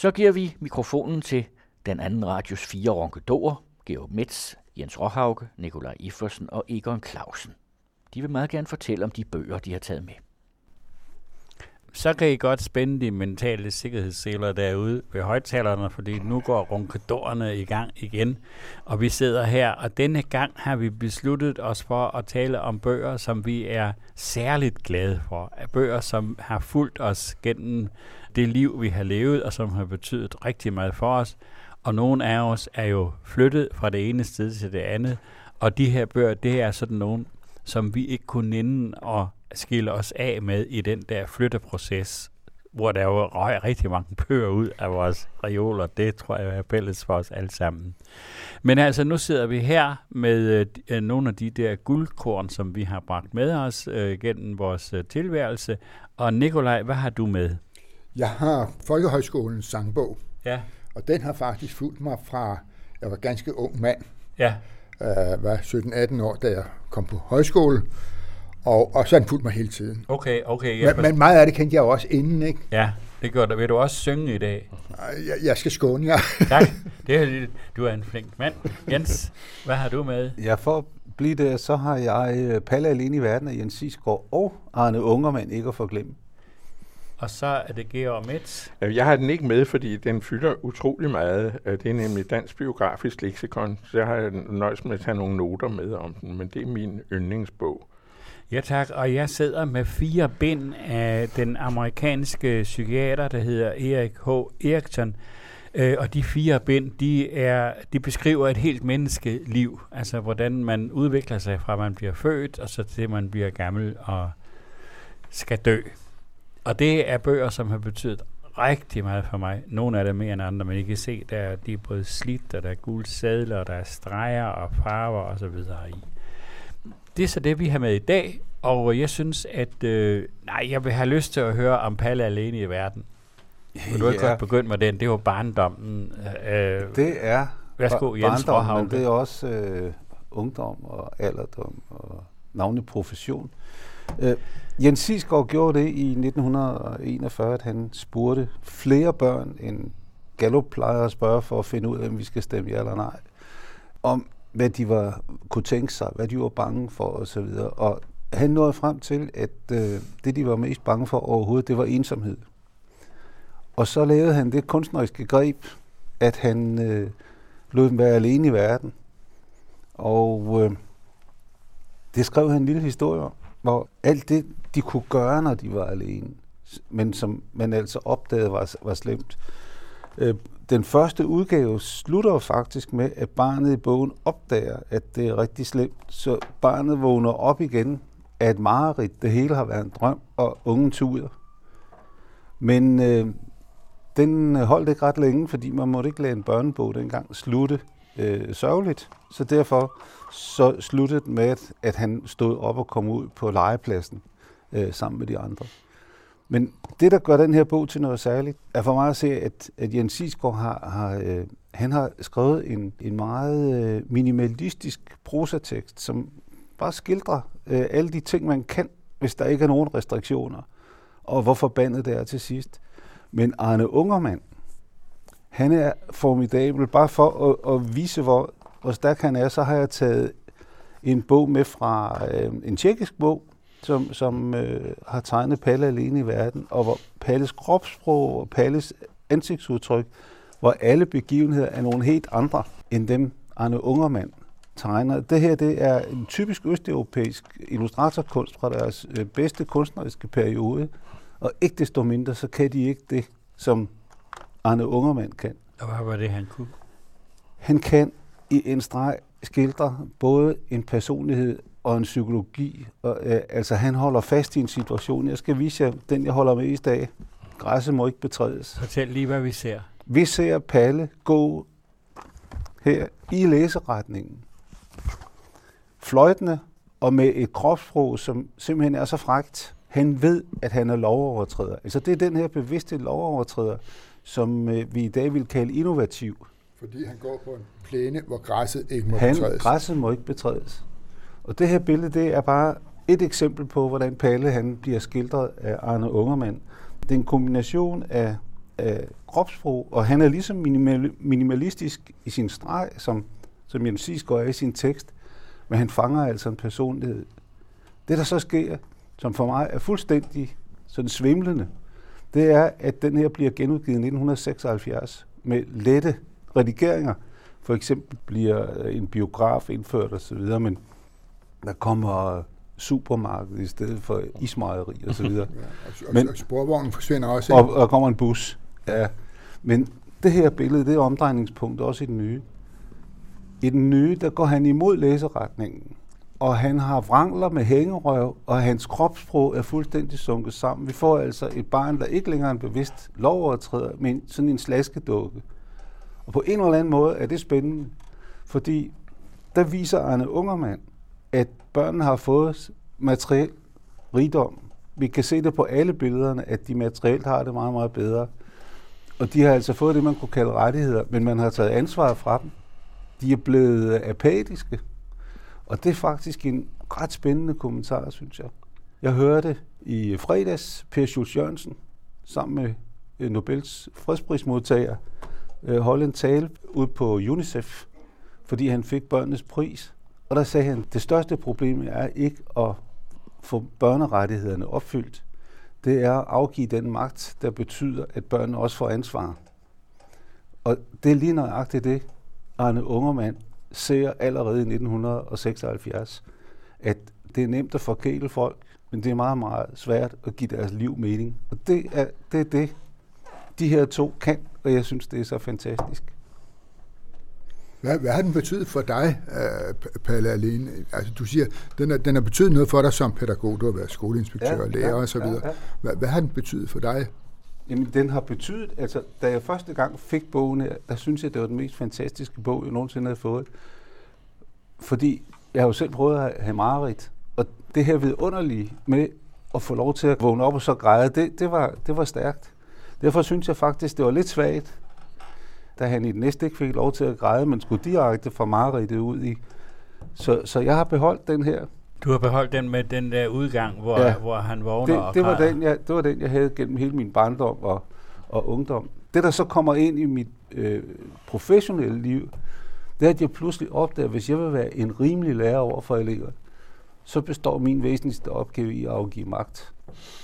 Så giver vi mikrofonen til den anden radios fire ronkedorer, Georg Metz, Jens Råhauke, Nikolaj Iffersen og Egon Clausen. De vil meget gerne fortælle om de bøger, de har taget med så kan I godt spænde de mentale sikkerhedsseler derude ved højtalerne, fordi nu går runkedorerne i gang igen. Og vi sidder her, og denne gang har vi besluttet os for at tale om bøger, som vi er særligt glade for. Bøger, som har fulgt os gennem det liv, vi har levet, og som har betydet rigtig meget for os. Og nogle af os er jo flyttet fra det ene sted til det andet. Og de her bøger, det er sådan nogle, som vi ikke kunne nænde og skille os af med i den der flytteproces, hvor der jo røg rigtig mange bøger ud af vores reoler. Det tror jeg er fælles for os alle sammen. Men altså, nu sidder vi her med øh, øh nogle af de der guldkorn, som vi har bragt med os øh, gennem vores øh, tilværelse. Og Nikolaj, hvad har du med? Jeg har Folkehøjskolens sangbog. Ja. Og den har faktisk fulgt mig fra, jeg var ganske ung mand. Ja. Øh, var 17-18 år, da jeg kom på højskole. Og, og så har den fulgt mig hele tiden. Okay, okay. Ja, men, men meget af det kendte jeg også inden, ikke? Ja, det gør du. Vil du også synge i dag? Jeg, jeg skal skåne jer. tak. Det er, du er en flink mand. Jens, hvad har du med? Ja, for at blive det, så har jeg øh, Palle alene i verden af Jens Sisgaard og Arne Ungermand ikke at forglemme. Og så er det Georg Metz. Jeg har den ikke med, fordi den fylder utrolig meget. Det er nemlig Dansk Biografisk Lexikon, så jeg har nøjes med at tage nogle noter med om den, men det er min yndlingsbog. Ja tak, og jeg sidder med fire bind af den amerikanske psykiater, der hedder Erik H. Erikson. Øh, og de fire bind, de, er, de beskriver et helt menneskeliv. Altså hvordan man udvikler sig fra man bliver født, og så til man bliver gammel og skal dø. Og det er bøger, som har betydet rigtig meget for mig. Nogle af dem mere end andre, men I kan se, der de er både slidt, og der er gule sadler, og der er streger og farver og så videre i. Det er så det, vi har med i dag, og jeg synes, at øh, nej, jeg vil have lyst til at høre om Palle alene i verden. Vil du ikke ja. godt begynde med den? Det var barndommen. Øh, det er Værsgo, Jens barndom, men det er også øh, ungdom og alderdom og navnlig profession. Øh, Jens Sisgaard gjorde det i 1941, at han spurgte flere børn, end Gallup plejer at spørge for at finde ud af, om vi skal stemme ja eller nej, om hvad de var, kunne tænke sig, hvad de var bange for osv. Og, og han nåede frem til, at øh, det, de var mest bange for overhovedet, det var ensomhed. Og så lavede han det kunstneriske greb, at han øh, lod dem være alene i verden. Og øh, det skrev han en lille historie om, hvor alt det, de kunne gøre, når de var alene, men som man altså opdagede var, var slemt. Øh, den første udgave slutter faktisk med, at barnet i bogen opdager, at det er rigtig slemt, så barnet vågner op igen af et mareridt. Det hele har været en drøm, og ungen tuder. Men øh, den holdt ikke ret længe, fordi man måtte ikke lade en børnebog dengang slutte øh, sørgeligt. Så derfor så sluttede det med, at, at han stod op og kom ud på legepladsen øh, sammen med de andre. Men det, der gør den her bog til noget særligt, er for mig at se, at, at Jens Isgaard har, har, øh, han har skrevet en, en meget øh, minimalistisk prosatekst, som bare skildrer øh, alle de ting, man kan, hvis der ikke er nogen restriktioner, og hvor forbandet det er til sidst. Men Arne Ungermand, han er formidabel. Bare for at, at vise, hvor, hvor stærk han er, så har jeg taget en bog med fra øh, en tjekkisk bog, som, som øh, har tegnet Palle alene i verden, og hvor Palles kropssprog og Palles ansigtsudtryk, hvor alle begivenheder er nogle helt andre end dem Arne Ungermand tegner. Det her det er en typisk østeuropæisk illustratorkunst fra deres øh, bedste kunstneriske periode, og ikke desto mindre, så kan de ikke det, som Arne Ungermand kan. Og hvad var det, han kunne? Han kan i en streg skildre både en personlighed og en psykologi. Og, øh, altså, han holder fast i en situation. Jeg skal vise jer den, jeg holder med i dag. Græsset må ikke betrædes. Fortæl lige, hvad vi ser. Vi ser Palle gå her i læseretningen. Fløjtende og med et kropssprog, som simpelthen er så frægt. Han ved, at han er lovovertræder. Altså det er den her bevidste lovovertræder, som øh, vi i dag vil kalde innovativ. Fordi han går på en plæne, hvor græsset ikke må han, betrædes. Græsset må ikke betrædes. Og det her billede, det er bare et eksempel på, hvordan Palle han bliver skildret af Arne Ungermand. Det er en kombination af af kropssprog, og han er ligesom minimal, minimalistisk i sin streg, som, som Jens Sigsgaard er i sin tekst, men han fanger altså en personlighed. Det, der så sker, som for mig er fuldstændig sådan svimlende, det er, at den her bliver genudgivet i 1976 med lette redigeringer. For eksempel bliver en biograf indført osv., men der kommer supermarked i stedet for ismejeri og så videre. Ja, og, men, og sporvognen forsvinder også. Og, og der kommer en bus. Ja. Men det her billede, det er omdrejningspunkt også i den nye. I den nye, der går han imod læseretningen. Og han har vrangler med hængerøv, og hans kropssprog er fuldstændig sunket sammen. Vi får altså et barn, der ikke længere er en bevidst lovovertræder, men sådan en slaskedukke. Og på en eller anden måde er det spændende, fordi der viser Arne Ungermand, at børnene har fået materiel rigdom. Vi kan se det på alle billederne, at de materielt har det meget, meget bedre. Og de har altså fået det, man kunne kalde rettigheder, men man har taget ansvaret fra dem. De er blevet apatiske. Og det er faktisk en ret spændende kommentar, synes jeg. Jeg hørte i fredags Per Schultz Jørgensen sammen med øh, Nobels fredsprismodtager øh, holde en tale ud på UNICEF, fordi han fik børnenes pris. Og der sagde han, at det største problem er ikke at få børnerettighederne opfyldt. Det er at afgive den magt, der betyder, at børnene også får ansvar. Og det er lige nøjagtigt det, Arne Ungermand ser allerede i 1976, at det er nemt at forkæle folk, men det er meget, meget svært at give deres liv mening. Og det er det, er det de her to kan, og jeg synes, det er så fantastisk. Hvad, hvad har den betydet for dig, uh, Palle Alene? Altså, du siger, den har, den har betydet noget for dig som pædagog, du har været skoleinspektør, ja, lærer ja, osv. Ja, ja. Hvad, hvad har den betydet for dig? Jamen, den har betydet, altså, da jeg første gang fik bogen her, der synes jeg, det var den mest fantastiske bog, jeg nogensinde havde fået. Fordi jeg har jo selv prøvet at have mareridt, og det her vidunderlige med at få lov til at vågne op og så græde, det, det, var, det var stærkt. Derfor synes jeg faktisk, det var lidt svagt, da han i det næste ikke fik lov til at græde, men skulle direkte fra mareridtet ud i. Så, så jeg har beholdt den her. Du har beholdt den med den der udgang, hvor, ja. hvor han vågner det, og det var, den, jeg, det var den, jeg havde gennem hele min barndom og, og ungdom. Det, der så kommer ind i mit øh, professionelle liv, det er, at jeg pludselig opdager, at hvis jeg vil være en rimelig lærer over for elever, så består min væsentligste opgave i at afgive magt.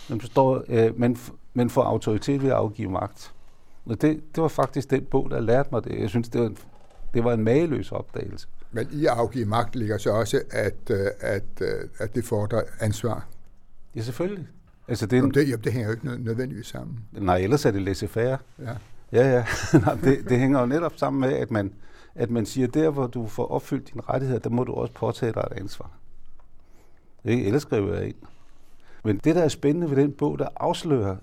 Man, består, øh, man, man får autoritet ved at afgive magt. Og det, det var faktisk den bog, der lærte mig det. Jeg synes, det var en, det var en mageløs opdagelse. Men i at afgive magt ligger så også, at, øh, at, øh, at det fordrer ansvar. Ja, selvfølgelig. Altså, det, en, det, jo, det hænger jo ikke nødvendigvis sammen. Nej, ellers er det laissez-faire. Ja. Ja, ja. Nej, det, det hænger jo netop sammen med, at man, at man siger, der hvor du får opfyldt dine rettigheder, der må du også påtage dig et ansvar. Ikke? Ellers skriver jeg ind. Men det, der er spændende ved den bog, der afslører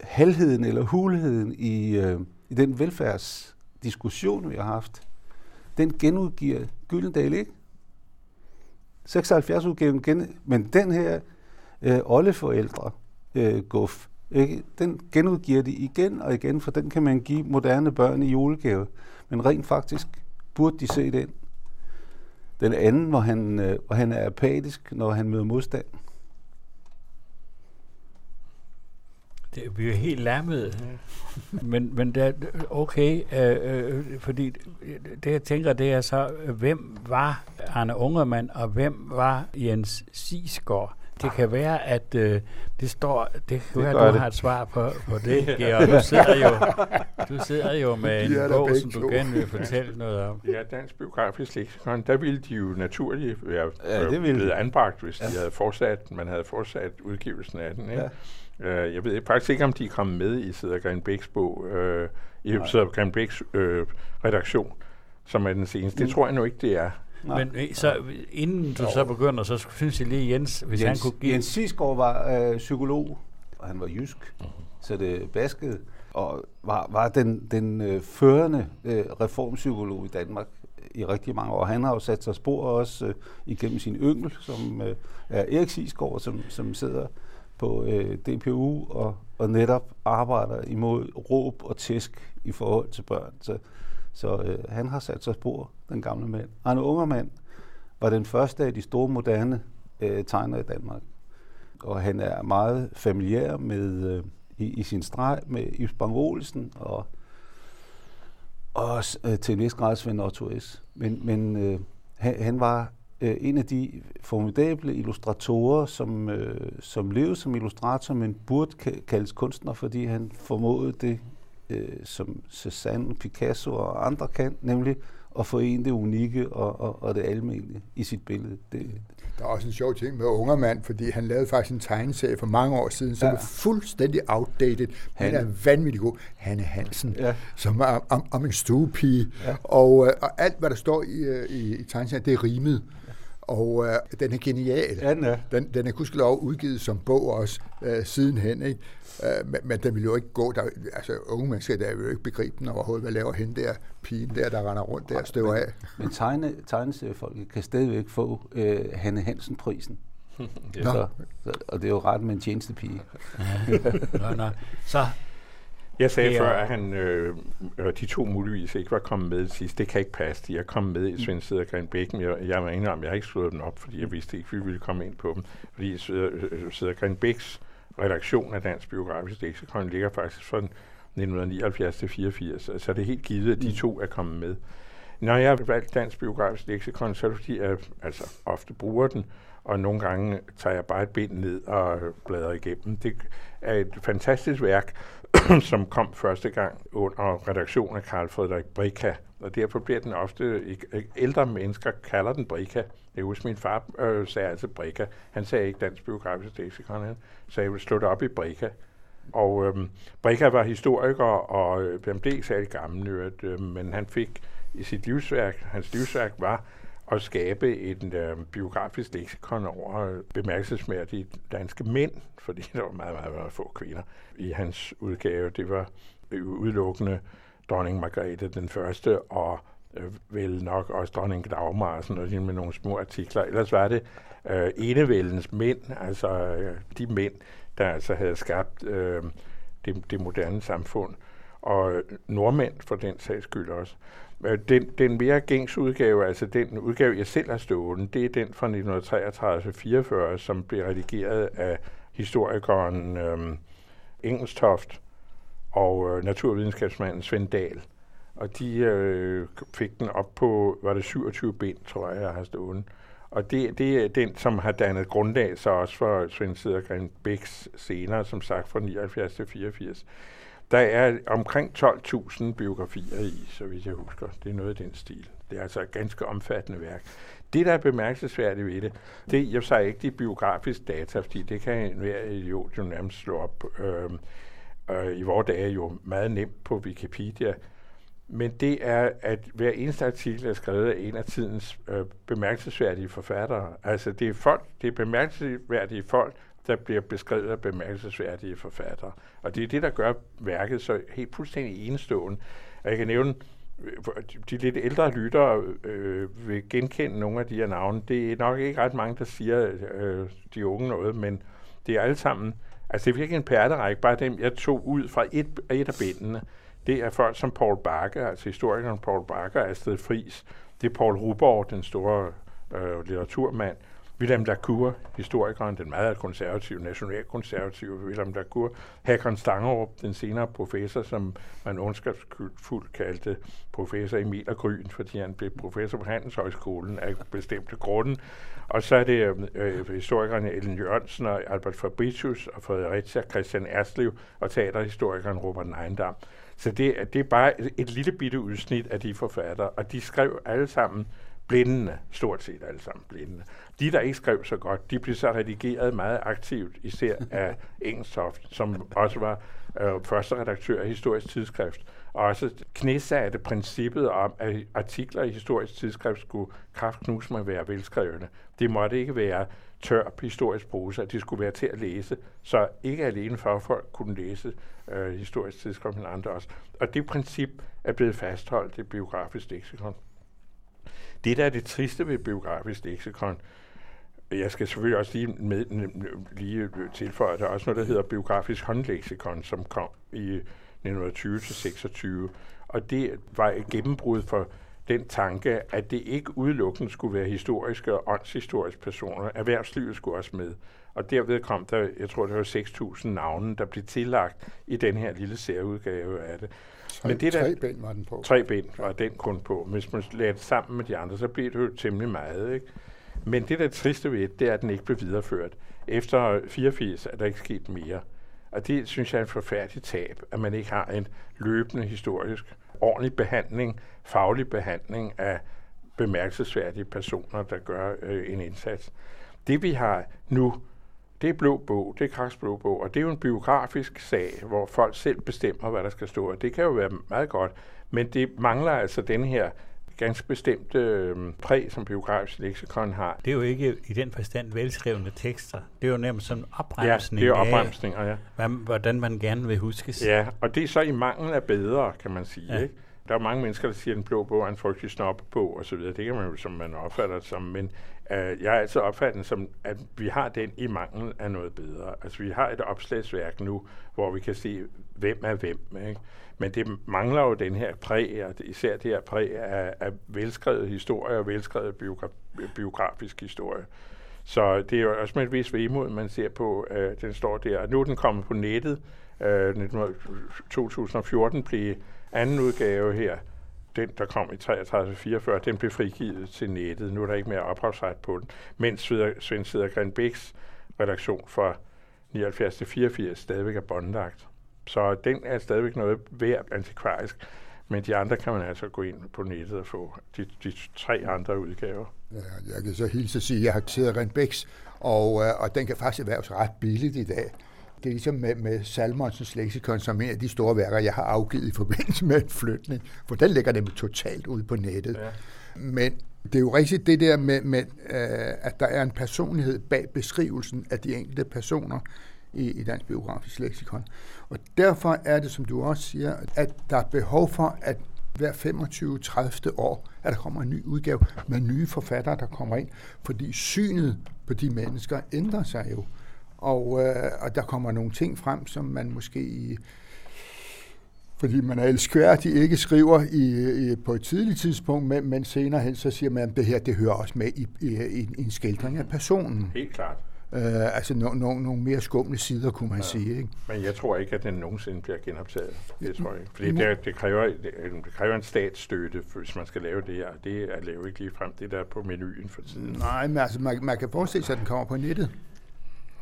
halvheden eller hulheden i, øh, i den velfærdsdiskussion, vi har haft, den genudgiver Gyldendal ikke. 76-udgaven gen, men den her øh, oldeforældre øh, guf, ikke? den genudgiver de igen og igen, for den kan man give moderne børn i julegave. Men rent faktisk burde de se den. Den anden, hvor han, øh, hvor han er apatisk, når han møder modstand. Det, vi er helt lammet. men, men det er okay, øh, øh, fordi det jeg tænker, det er så, hvem var Arne Ungermann, og hvem var Jens Sisgaard? Det kan være, at øh, det står, det kan være, at du det. har et svar på, på det, Georg. Du sidder jo, du sidder jo med en bog, som du gerne vil fortælle noget om. Ja, Dansk Biografisk Leksikon, der ville de jo naturligt være ja, det ville. blevet anbragt, hvis ja. de havde fortsat, man havde fortsat udgivelsen af den. Ikke? Ja. Uh, jeg ved faktisk ikke, om de er kommet med i Sæder Grenbæks bog, uh, i Sæder Grenbæks uh, redaktion, som er den seneste. Mm. Det tror jeg nu ikke, det er. Nej. Men så inden du så begynder, så synes jeg lige Jens, hvis Jens, han kunne give... Jens Sisgaard var øh, psykolog, og han var jysk, uh-huh. så det baskede, og var, var den, den øh, førende øh, reformpsykolog i Danmark i rigtig mange år. Han har jo sat sig spor også øh, igennem sin yngel, som øh, er Erik Sisgaard, som, som sidder på øh, DPU og, og netop arbejder imod råb og tæsk i forhold til børn. Så, så øh, han har sat sig spor, den gamle mand. Arne Ungermand var den første af de store moderne øh, tegnere i Danmark. Og han er meget familiær med øh, i, i sin streg med Yves Bang Olsen og, og øh, til en vis grad Svend Otto S. Men, men øh, han, han var øh, en af de formidable illustratorer, som, øh, som levede som illustrator, men burde kaldes kunstner, fordi han formåede det, øh, som Cézanne, Picasso og andre kan, nemlig at forene det unikke og, og, og det almindelige i sit billede. Det, der er også en sjov ting med Ungermand, fordi han lavede faktisk en tegneserie for mange år siden, som ja. er fuldstændig outdated, men er vanvittig god. Hanne Hansen, ja. som er om, om en stuepige, ja. og, øh, og alt, hvad der står i, øh, i, i tegneserien, det er rimet. Og øh, den er genial. Ja, den er. Den, den er kuskelov udgivet som bog også øh, sidenhen. Ikke? Øh, men, men den vil jo ikke gå. Der, altså, unge mennesker der vil jo ikke begribe den overhovedet. Hvad laver hende der, pigen der, der render rundt der og støver af? Men tegne, tegneseriefolk kan stadigvæk få øh, Hanne Hansen-prisen. ja. så, så, og det er jo ret med en tjenestepige. nå, nå. Så jeg sagde før, at han, øh, de to muligvis ikke var kommet med sidst. Det kan ikke passe. De er kommet med i Svend Sædergren Bækken. Jeg, jeg var enig om, jeg har ikke slået dem op, fordi jeg vidste ikke, vi ville komme ind på dem. Fordi Sædergren Bæks redaktion af Dansk Biografisk Lexikon ligger faktisk fra 1979 til 84. Så det er helt givet, at de mm. to er kommet med. Når jeg har valgt Dansk Biografisk Lexikon, så er det fordi, jeg altså, ofte bruger den, og nogle gange tager jeg bare et ben ned og bladrer igennem. Det er et fantastisk værk, som kom første gang under redaktion af Karl Frederik Brika, og derfor bliver den ofte, ældre mennesker kalder den Brika. Jeg husker, min far øh, sagde altså Brika. Han sagde ikke dansk biografisk leksikon, han sagde, jeg vil slå det op i Brika. Og øhm, Brika var historiker, og øh, han blev ikke særlig gammel, øh, men han fik i sit livsværk, hans livsværk var at skabe et øh, biografisk leksikon over øh, bemærkelsesværdige danske mænd, fordi der var meget, meget, meget få kvinder i hans udgave. Det var øh, udelukkende dronning Margrethe den første, og øh, vel nok også dronning Dagmar og sådan noget, med nogle små artikler. Ellers var det øh, enevældens mænd, altså øh, de mænd, der altså havde skabt øh, det, det moderne samfund, og øh, nordmænd for den sags skyld også. Øh, den, den mere gængs udgave, altså den udgave, jeg selv har stående, det er den fra 1933-44, som blev redigeret af historikeren øh, Engelstoft og øh, naturvidenskabsmanden Svend Dahl. Og de øh, fik den op på, var det 27 bind, tror jeg, jeg har stående. Og det, det er den, som har dannet grundlag så også for Svend Sedergren Bæks senere, som sagt fra 79 til 84. Der er omkring 12.000 biografier i, så vidt jeg husker. Det er noget af den stil. Det er altså et ganske omfattende værk. Det, der er bemærkelsesværdigt ved det, det er jo så ikke de biografiske data, fordi det kan enhver idiot jo nærmest slå op. Øh, øh, I vores dage er jo meget nemt på Wikipedia. Men det er, at hver eneste artikel er skrevet af en af tidens øh, bemærkelsesværdige forfattere. Altså det er folk, det er bemærkelsesværdige folk, der bliver beskrevet af bemærkelsesværdige forfattere. Og det er det, der gør værket så helt fuldstændig enestående. Og jeg kan nævne, øh, de lidt ældre lyttere øh, vil genkende nogle af de her navne. Det er nok ikke ret mange, der siger øh, de unge noget, men det er alle sammen, altså det er virkelig en pærterække, bare dem, jeg tog ud fra et, et af bindene. Det er folk som Paul Bakke, altså historikeren Paul Bakke, Astrid Fris. Det er Paul Ruborg, den store øh, litteraturmand. William Lacour, historikeren, den meget konservative, nationalkonservative William Lacour, Hakon Stangerup, den senere professor, som man ondskabsfuldt kaldte professor Emil Gryn, fordi han blev professor på Handelshøjskolen af bestemte grunde. Og så er det øh, historikerne Ellen Jørgensen og Albert Fabricius og Fredericia Christian Erslev og teaterhistorikeren Robert Neindam. Så det, det er bare et, et lille bitte udsnit af de forfattere, og de skrev alle sammen blindende, stort set alle sammen blindende. De, der ikke skrev så godt, de blev så redigeret meget aktivt, især af Engelstoft, som også var øh, første redaktør af Historisk Tidsskrift, og også knæsatte princippet om, at artikler i Historisk Tidsskrift skulle kraftknus med være velskrevne. Det måtte ikke være tør historisk prosa, de skulle være til at læse, så ikke alene fagfolk kunne læse øh, historisk tidsskrift, men andre også. Og det princip er blevet fastholdt i biografisk leksikon. Det, der er det triste ved biografisk leksikon, jeg skal selvfølgelig også lige, med, lige tilføje, at der er også noget, der hedder biografisk håndleksikon, som kom i 1920-26, og det var et gennembrud for den tanke, at det ikke udelukkende skulle være historiske og åndshistoriske personer. Erhvervslivet skulle også med. og derved kom der, jeg tror det var 6.000 navne, der blev tillagt i den her lille særudgave af det. Tre, Men det der, tre ben var den på. Tre ben var den kun på. Hvis man lagde det sammen med de andre, så blev det jo temmelig meget. Ikke? Men det der triste ved det er, at den ikke blev videreført. Efter 84 er der ikke sket mere. Og det synes jeg er en forfærdelig tab, at man ikke har en løbende historisk, ordentlig behandling, faglig behandling af bemærkelsesværdige personer, der gør øh, en indsats. Det vi har nu, det er blå bog, det er Kraks blå bog, og det er jo en biografisk sag, hvor folk selv bestemmer, hvad der skal stå. Og det kan jo være meget godt, men det mangler altså den her ganske bestemte øh, præg, som biografisk leksikon har. Det er jo ikke i den forstand velskrevne tekster. Det er jo nærmest sådan opremsning ja, det er opremsninger, ja. Hvad, hvordan man gerne vil huskes. Ja, og det er så i mangel af bedre, kan man sige. Ja. Ikke? Der er mange mennesker, der siger, at den blå bog er en frygtelig snobbog og så videre. Det kan man jo, som man opfatter det som. Men øh, jeg er altså opfattet som, at vi har den i mangel af noget bedre. Altså vi har et opslagsværk nu, hvor vi kan se, hvem er hvem. Ikke? Men det mangler jo den her præg, og især det her præg af, af velskrevet historie og velskrevet biogra- biografisk historie. Så det er jo også med et vis vemod, man ser på, at øh, den står der. Nu er den kommet på nettet. Øh, 2014 blev anden udgave her, den der kom i 33-44, den blev frigivet til nettet. Nu er der ikke mere ophavsret på den. Mens Svend Sedergren Bæks redaktion fra 79-84 stadigvæk er båndlagt. Så den er stadigvæk noget værd antikvarisk. Men de andre kan man altså gå ind på nettet og få de, de tre andre udgaver. Ja, jeg kan så hilse at sige, at jeg har taget Bæks, og, øh, og den kan faktisk erhverves ret billigt i dag. Det er ligesom med, med Salmonsens leksikon, som en af de store værker, jeg har afgivet i forbindelse med en flytning, for den ligger nemlig totalt ude på nettet. Ja. Men det er jo rigtigt det der med, med øh, at der er en personlighed bag beskrivelsen af de enkelte personer i, i Dansk Biografisk Leksikon. Og derfor er det, som du også siger, at der er behov for, at hver 25-30 år, at der kommer en ny udgave med nye forfattere, der kommer ind, fordi synet på de mennesker ændrer sig jo. Og, øh, og der kommer nogle ting frem, som man måske fordi man er elskværdig, ikke skriver i, i, på et tidligt tidspunkt, men, men senere hen, så siger man, at det her det hører også med i, i, i en skildring af personen. Helt klart. Øh, altså no, no, nogle mere skumle sider, kunne man ja. sige. Ikke? Men jeg tror ikke, at den nogensinde bliver genoptaget. Det tror jeg ikke. Fordi det, det, kræver, det, det kræver en statsstøtte, hvis man skal lave det her. Det er lavet ikke lige frem det der på menuen for tiden. Nej, men altså, man, man kan forestille sig, at den kommer på nettet.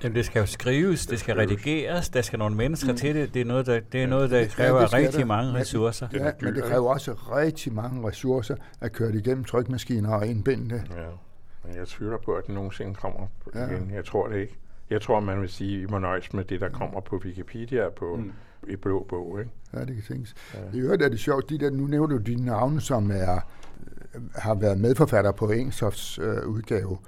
Jamen, det skal jo skrives, det skal redigeres, der skal nogle mennesker mm. til det. Det er noget, der, det er noget, der kræver ja, rigtig der. mange ressourcer. Ja, men det kræver også rigtig mange ressourcer at køre det igennem trykmaskiner og indbinde det. Ja. Men jeg tvivler på, at den nogensinde kommer ja. igen. Jeg tror det ikke. Jeg tror, man vil sige, at I må nøjes med det, der kommer på Wikipedia på, mm. i blå bog. Ikke? Ja, det kan tænkes. Ja. I øvrigt er det sjovt, de der, nu nævner du dine navne, som er, har været medforfatter på Engsofts øh, udgave.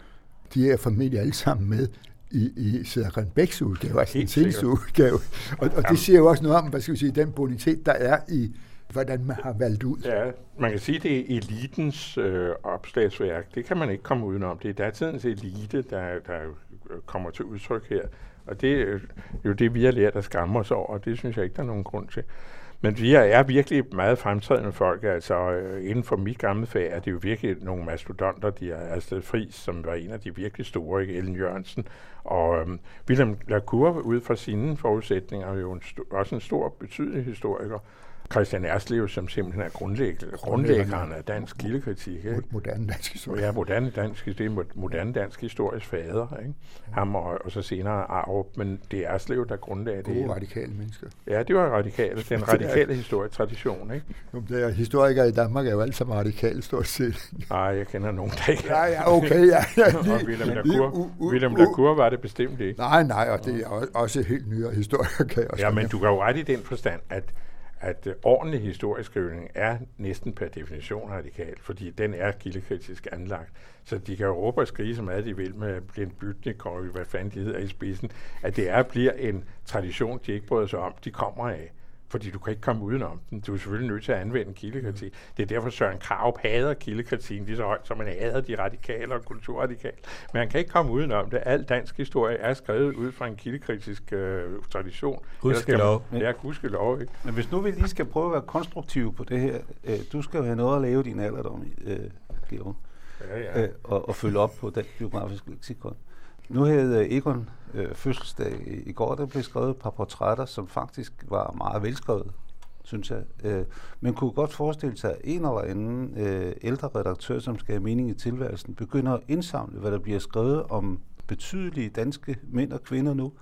De er formentlig alle sammen med i, i Søren Bæks udgave, altså den seneste udgave. Og, og det siger jo også noget om, hvad skal vi sige, den bonitet, der er i, hvordan man har valgt ud. Ja, man kan sige, at det er elitens øh, opslagsværk. Det kan man ikke komme udenom. Det er datidens elite, der, der kommer til udtryk her. Og det er jo det, vi har lært at skamme os over, og det synes jeg ikke, der er nogen grund til. Men vi er virkelig meget fremtrædende folk. Altså, øh, inden for mit gamle fag er det jo virkelig nogle mastodonter. De er Astrid Friis, som var en af de virkelig store, ikke? Ellen Jørgensen. Og øhm, William Lacour, ud fra sine forudsætninger, er jo en også en stor, betydelig historiker. Christian Erslev, som simpelthen er grundlæg- grundlæggeren af dansk kildekritik. Ikke? Moderne dansk historie. Ja, moderne dansk, det er moderne dansk historisk fader. Ikke? Ham og, og så senere Arup, men det er Erslev, der grundlagde det. Gode radikale mennesker. Ja, det var radikale. Den radikale historietradition. Ikke? Jo, det er, historikere i Danmark er jo alle sammen radikale, stort set. Nej, jeg kender nogen, der ikke Ja, ja, okay, ja. ja de, og William Lacour, uh, uh, William Lacour var det bestemt ikke. Nej, nej, og det er også helt nyere historier, kan jeg også Ja, men du kan jo ret i den forstand, at at øh, ordentlig historieskrivning er næsten per definition radikal, fordi den er kildekritisk anlagt. Så de kan råbe og skrige så meget de vil med Blind Bytnik og hvad fanden de hedder i spidsen, at det er bliver en tradition, de ikke bryder sig om, de kommer af fordi du kan ikke komme udenom den. Du er selvfølgelig nødt til at anvende kildekritik. Mm. Det er derfor Søren Krav hader kildekritikken lige så højt, som man hader de radikale og kulturradikale. Men han kan ikke komme udenom det. Al dansk historie er skrevet ud fra en kildekritisk øh, tradition. Gudskelov. Ja, gudskelov. Ikke? Men hvis nu vi lige skal prøve at være konstruktive på det her. Øh, du skal jo have noget at lave din alderdom i, øh, Georg. Ja, ja. Øh, og, og følge op på den biografiske leksikon. Nu havde Egon øh, fødselsdag i går, der blev skrevet et par portrætter, som faktisk var meget velskrevet, synes jeg. Øh, man kunne godt forestille sig, at en eller anden øh, ældre redaktør, som skal have mening i tilværelsen, begynder at indsamle, hvad der bliver skrevet om betydelige danske mænd og kvinder nu,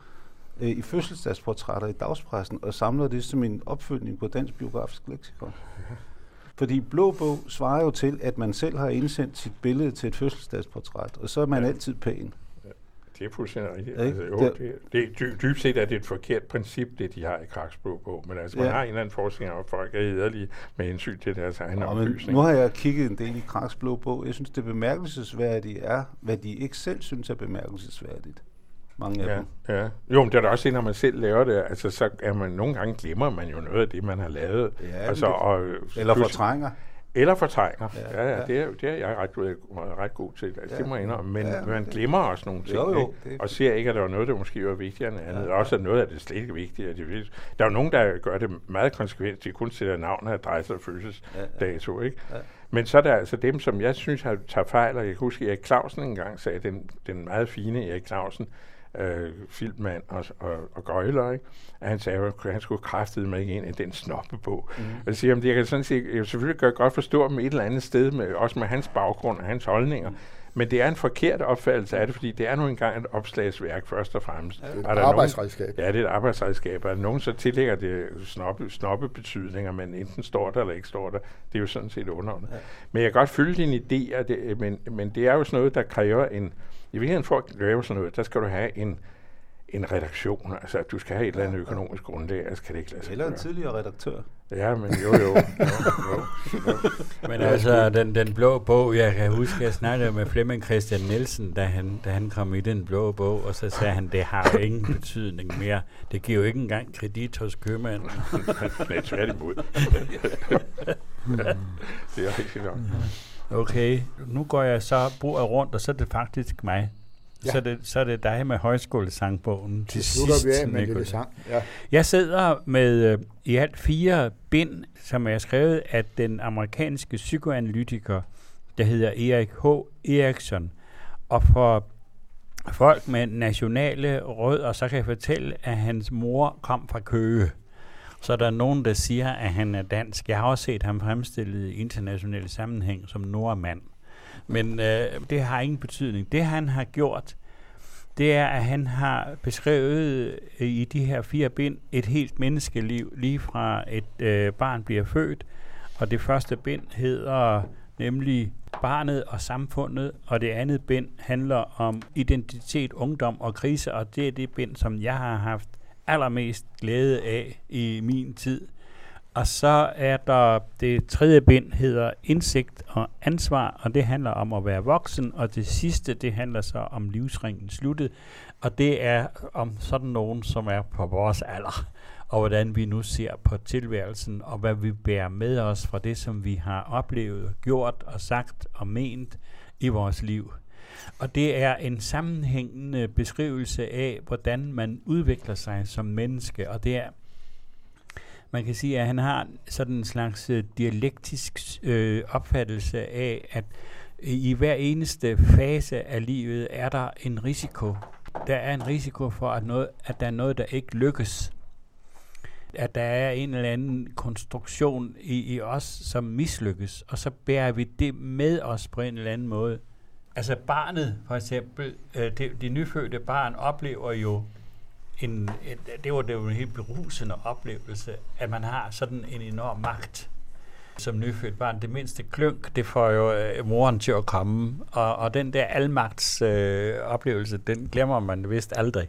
øh, i fødselsdagsportrætter i dagspressen, og samler det som en opfølgning på Dansk Biografisk Leksikon. Fordi Blå Bog svarer jo til, at man selv har indsendt sit billede til et fødselsdagsportræt, og så er man ja. altid pæn. Det er fuldstændig rigtigt. Altså, jo, det, det, det, dy, dybt set er det et forkert princip, det de har i Kraksblå på. Men altså, ja. man har en eller anden forskning om, at folk er hederlige med hensyn til deres egen ja, oplysning. Nu har jeg kigget en del i Kraksblå på. Jeg synes, det bemærkelsesværdige er, hvad de ikke selv synes er bemærkelsesværdigt mange af ja, dem. Ja. Jo, men det er da også når man selv laver det, altså så er man nogle gange glemmer man jo noget af det, man har lavet. Ja, altså, og, eller fortrænger. Eller fortrænger. Ja, ja, ja. Det, er, det er jeg ret, ret god til. Altså, ja, det må jeg indrømme. Men ja, man glemmer også nogle ting. Jo, jo, ikke? Og ser ikke, at der var noget, der måske var vigtigere end andet. Ja, ja. Også at noget af det slet ikke vigtigt. Det der er jo nogen, der gør det meget konsekvent. De kun sætter navn, adresse og fødselsdato. Ja, ja. Ikke? Ja. Men så er der altså dem, som jeg synes har taget fejl, og jeg kan huske, at Erik Clausen engang sagde, den, den meget fine Erik Clausen, øh, filmmand og, og, og gøjler, ikke? at han sagde, at han skulle kraftede mig ikke ind i den snoppe på. Mm. Og jeg siger, at jeg kan sådan set, jeg selvfølgelig gør godt forstå dem et eller andet sted, med, også med hans baggrund og hans holdninger, mm. Men det er en forkert opfattelse af det, fordi det er nu engang et opslagsværk først og fremmest. Ja, det er et arbejdsredskab. Nogen, ja, det er et arbejdsredskab. Er nogen så tillægger det snoppe, snoppe betydninger, men enten står der eller ikke står der. Det er jo sådan set underordnet. Ja. Men jeg kan godt følge din idé, det, men, men det er jo sådan noget, der kræver en, i virkeligheden for at lave sådan noget, der skal du have en, en redaktion. Altså, at du skal have et eller andet økonomisk grundlag, altså kan det ikke lade sig Eller en tidligere redaktør. Ja, men jo, jo. jo, jo, jo. Men altså, den, den blå bog, jeg kan huske, jeg snakkede med Flemming Christian Nielsen, da han, da han kom i den blå bog, og så sagde han, det har jo ingen betydning mere. Det giver jo ikke engang kredit hos købmanden. Nej, tværtimod. det er rigtig nok. Okay, nu går jeg så bordet rundt, og så er det faktisk mig. Ja. Så, er det, så er det dig med højskolesangbogen til sidst. Nu vi af med lille sang. Ja. Jeg sidder med uh, i alt fire bind, som er skrevet af den amerikanske psykoanalytiker, der hedder Erik H. Erikson. Og for folk med nationale rødder, så kan jeg fortælle, at hans mor kom fra Køge. Så er der nogen, der siger, at han er dansk. Jeg har også set ham fremstillet i internationale sammenhæng som nordmand. Men øh, det har ingen betydning. Det han har gjort, det er, at han har beskrevet øh, i de her fire bind et helt menneskeliv, lige fra et øh, barn bliver født, og det første bind hedder nemlig barnet og samfundet, og det andet bind handler om identitet, ungdom og krise, og det er det bind, som jeg har haft allermest glæde af i min tid. Og så er der det tredje bind, hedder Indsigt og Ansvar, og det handler om at være voksen, og det sidste, det handler så om livsringen sluttet, og det er om sådan nogen, som er på vores alder, og hvordan vi nu ser på tilværelsen, og hvad vi bærer med os fra det, som vi har oplevet, gjort og sagt og ment i vores liv. Og det er en sammenhængende beskrivelse af, hvordan man udvikler sig som menneske, og det er man kan sige, at han har sådan en slags øh, dialektisk øh, opfattelse af, at i hver eneste fase af livet er der en risiko. Der er en risiko for, at, noget, at der er noget, der ikke lykkes. At der er en eller anden konstruktion i, i os, som mislykkes, og så bærer vi det med os på en eller anden måde. Altså barnet, for eksempel, øh, det, det nyfødte barn oplever jo en, det var det var en helt berusende oplevelse, at man har sådan en enorm magt som nyfødt barn. Det mindste klønk, det får jo øh, moren til at komme, og, og den der almagts øh, oplevelse, den glemmer man vist aldrig.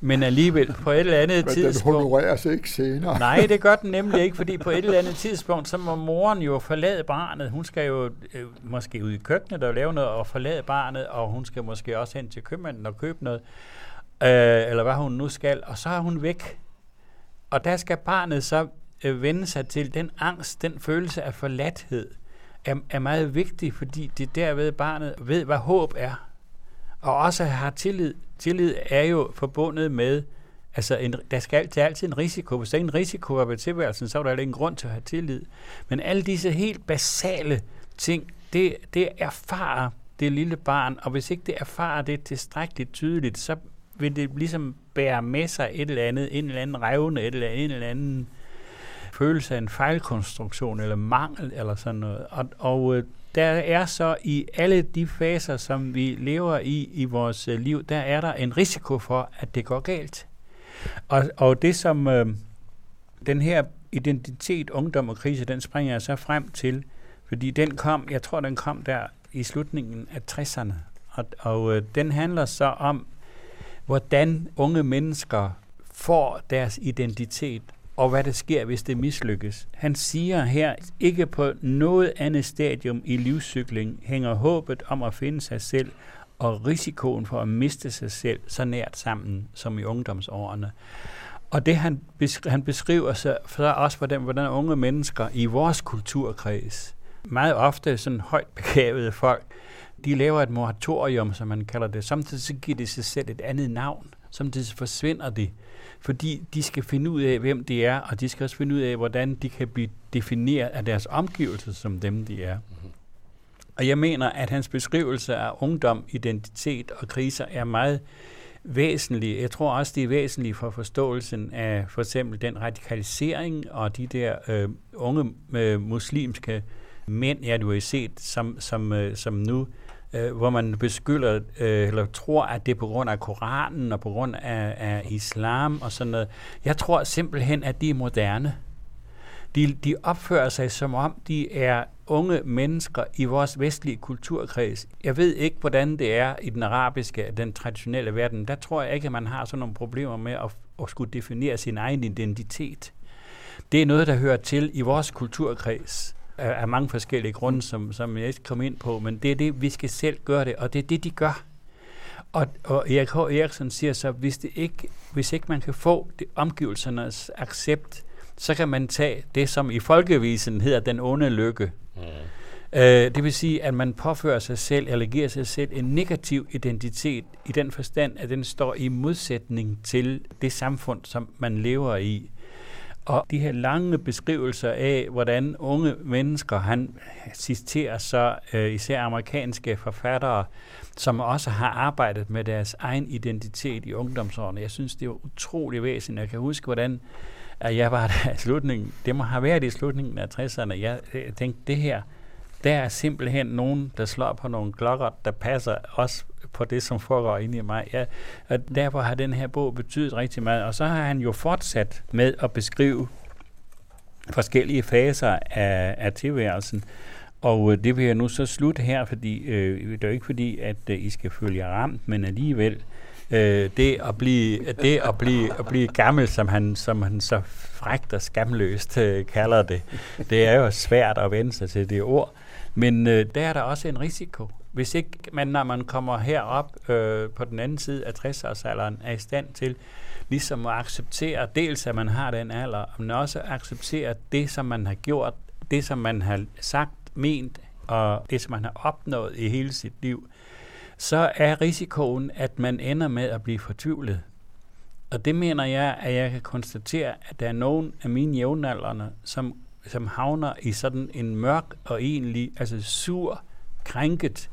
Men alligevel, på et eller andet Men tidspunkt... den honorerer sig ikke senere. nej, det gør den nemlig ikke, fordi på et eller andet tidspunkt, så må moren jo forlade barnet. Hun skal jo øh, måske ud i køkkenet og lave noget og forlade barnet, og hun skal måske også hen til købmanden og købe noget øh, eller hvad hun nu skal, og så er hun væk. Og der skal barnet så øh, vende sig til den angst, den følelse af forladthed, er, er meget vigtig, fordi det derved barnet ved, hvad håb er. Og også har tillid. Tillid er jo forbundet med, altså en, der skal altid, altid en risiko. Hvis der er en risiko ved tilværelsen, så er der ikke en grund til at have tillid. Men alle disse helt basale ting, det, det erfarer det lille barn, og hvis ikke det erfarer det tilstrækkeligt tydeligt, så vil det ligesom bære med sig et eller andet, en eller anden revne, et eller andet, en eller anden følelse af en fejlkonstruktion eller mangel eller sådan noget. Og, og øh, der er så i alle de faser, som vi lever i i vores øh, liv, der er der en risiko for, at det går galt. Og, og det som øh, den her identitet, ungdom og krise, den springer jeg så frem til, fordi den kom, jeg tror den kom der i slutningen af 60'erne, og, og øh, den handler så om, hvordan unge mennesker får deres identitet, og hvad der sker, hvis det mislykkes. Han siger her, ikke på noget andet stadium i livscykling hænger håbet om at finde sig selv og risikoen for at miste sig selv så nært sammen som i ungdomsårene. Og det han, beskriver, han beskriver så, så også, hvordan, hvordan unge mennesker i vores kulturkreds, meget ofte sådan højt begavede folk, de laver et moratorium, som man kalder det. Samtidig så giver de sig selv et andet navn. Samtidig så forsvinder de, fordi de skal finde ud af, hvem de er, og de skal også finde ud af, hvordan de kan blive defineret af deres omgivelser som dem, de er. Mm-hmm. Og jeg mener, at hans beskrivelse af ungdom, identitet og kriser er meget væsentlig. Jeg tror også, det er væsentligt for forståelsen af for eksempel den radikalisering og de der øh, unge øh, muslimske mænd, jeg du har set, som, som, øh, som nu øh, Øh, hvor man beskylder øh, eller tror, at det er på grund af Koranen og på grund af, af islam og sådan noget. Jeg tror simpelthen, at de er moderne. De, de opfører sig som om, de er unge mennesker i vores vestlige kulturkreds. Jeg ved ikke, hvordan det er i den arabiske, den traditionelle verden. Der tror jeg ikke, at man har sådan nogle problemer med at, at skulle definere sin egen identitet. Det er noget, der hører til i vores kulturkreds af, mange forskellige grunde, som, som jeg ikke kommer ind på, men det er det, vi skal selv gøre det, og det er det, de gør. Og, og Erik H. Eriksen siger så, hvis, det ikke, hvis ikke man kan få det, omgivelsernes accept, så kan man tage det, som i folkevisen hedder den onde lykke. Mm. Uh, det vil sige, at man påfører sig selv, eller giver sig selv en negativ identitet i den forstand, at den står i modsætning til det samfund, som man lever i. Og de her lange beskrivelser af, hvordan unge mennesker, han citerer så øh, især amerikanske forfattere, som også har arbejdet med deres egen identitet i ungdomsårene. Jeg synes, det er utrolig væsentligt. Jeg kan huske, hvordan at jeg var der i slutningen, det må have været i slutningen af 60'erne, jeg, jeg tænkte, det her, der er simpelthen nogen, der slår på nogle klokker, der passer også på det, som foregår inde i mig. Ja, og derfor har den her bog betydet rigtig meget. Og så har han jo fortsat med at beskrive forskellige faser af, af tilværelsen. Og øh, det vil jeg nu så slutte her, fordi øh, det er jo ikke fordi, at øh, I skal følge jer ramt, men alligevel øh, det at blive det at blive at blive gammel, som han som han så frægt og skamløst øh, kalder det. Det er jo svært at vende sig til det ord, men øh, der er der også en risiko. Hvis ikke man, når man kommer herop øh, på den anden side af 60-årsalderen, er i stand til ligesom at acceptere dels, at man har den alder, men også at acceptere det, som man har gjort, det, som man har sagt, ment, og det, som man har opnået i hele sit liv, så er risikoen, at man ender med at blive fortvivlet. Og det mener jeg, at jeg kan konstatere, at der er nogen af mine jævnaldrende, som, som havner i sådan en mørk og egentlig, altså sur, krænket,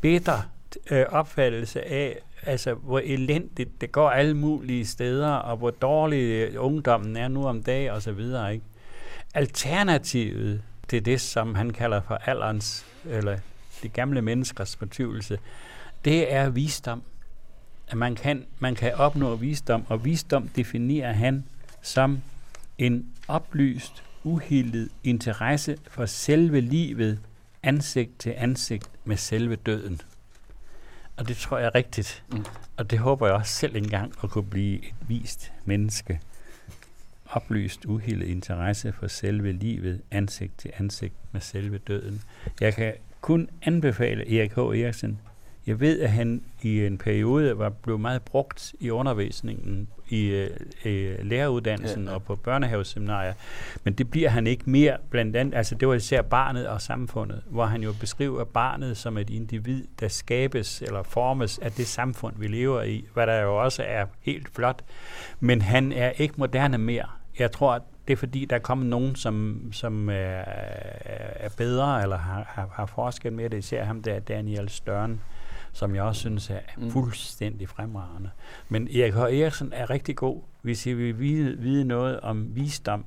bitter øh, opfattelse af, altså hvor elendigt det går alle mulige steder, og hvor dårlig øh, ungdommen er nu om dagen og så videre. Ikke? Alternativet til det, som han kalder for alderens, eller de gamle menneskers fortvivlelse, det er visdom. At man kan, man kan opnå visdom, og visdom definerer han som en oplyst, uhildet interesse for selve livet, ansigt til ansigt med selve døden. Og det tror jeg er rigtigt. Mm. Og det håber jeg også selv engang at kunne blive et vist menneske. Oplyst, uhildet interesse for selve livet, ansigt til ansigt med selve døden. Jeg kan kun anbefale Erik H. Eriksen jeg ved, at han i en periode var blevet meget brugt i undervisningen i øh, læreruddannelsen ja, ja. og på børnehaveseminarier, men det bliver han ikke mere blandt andet, altså det var især barnet og samfundet, hvor han jo beskriver barnet som et individ, der skabes eller formes af det samfund, vi lever i, hvad der jo også er helt flot, men han er ikke moderne mere. Jeg tror, at det er fordi, der er kommet nogen, som, som er, er bedre, eller har, har, har forskel med det, især ham der, Daniel Størn, som jeg også synes er mm. fuldstændig fremragende. Men Erik H. Eriksen er rigtig god, hvis I vil vide, vide noget om visdom,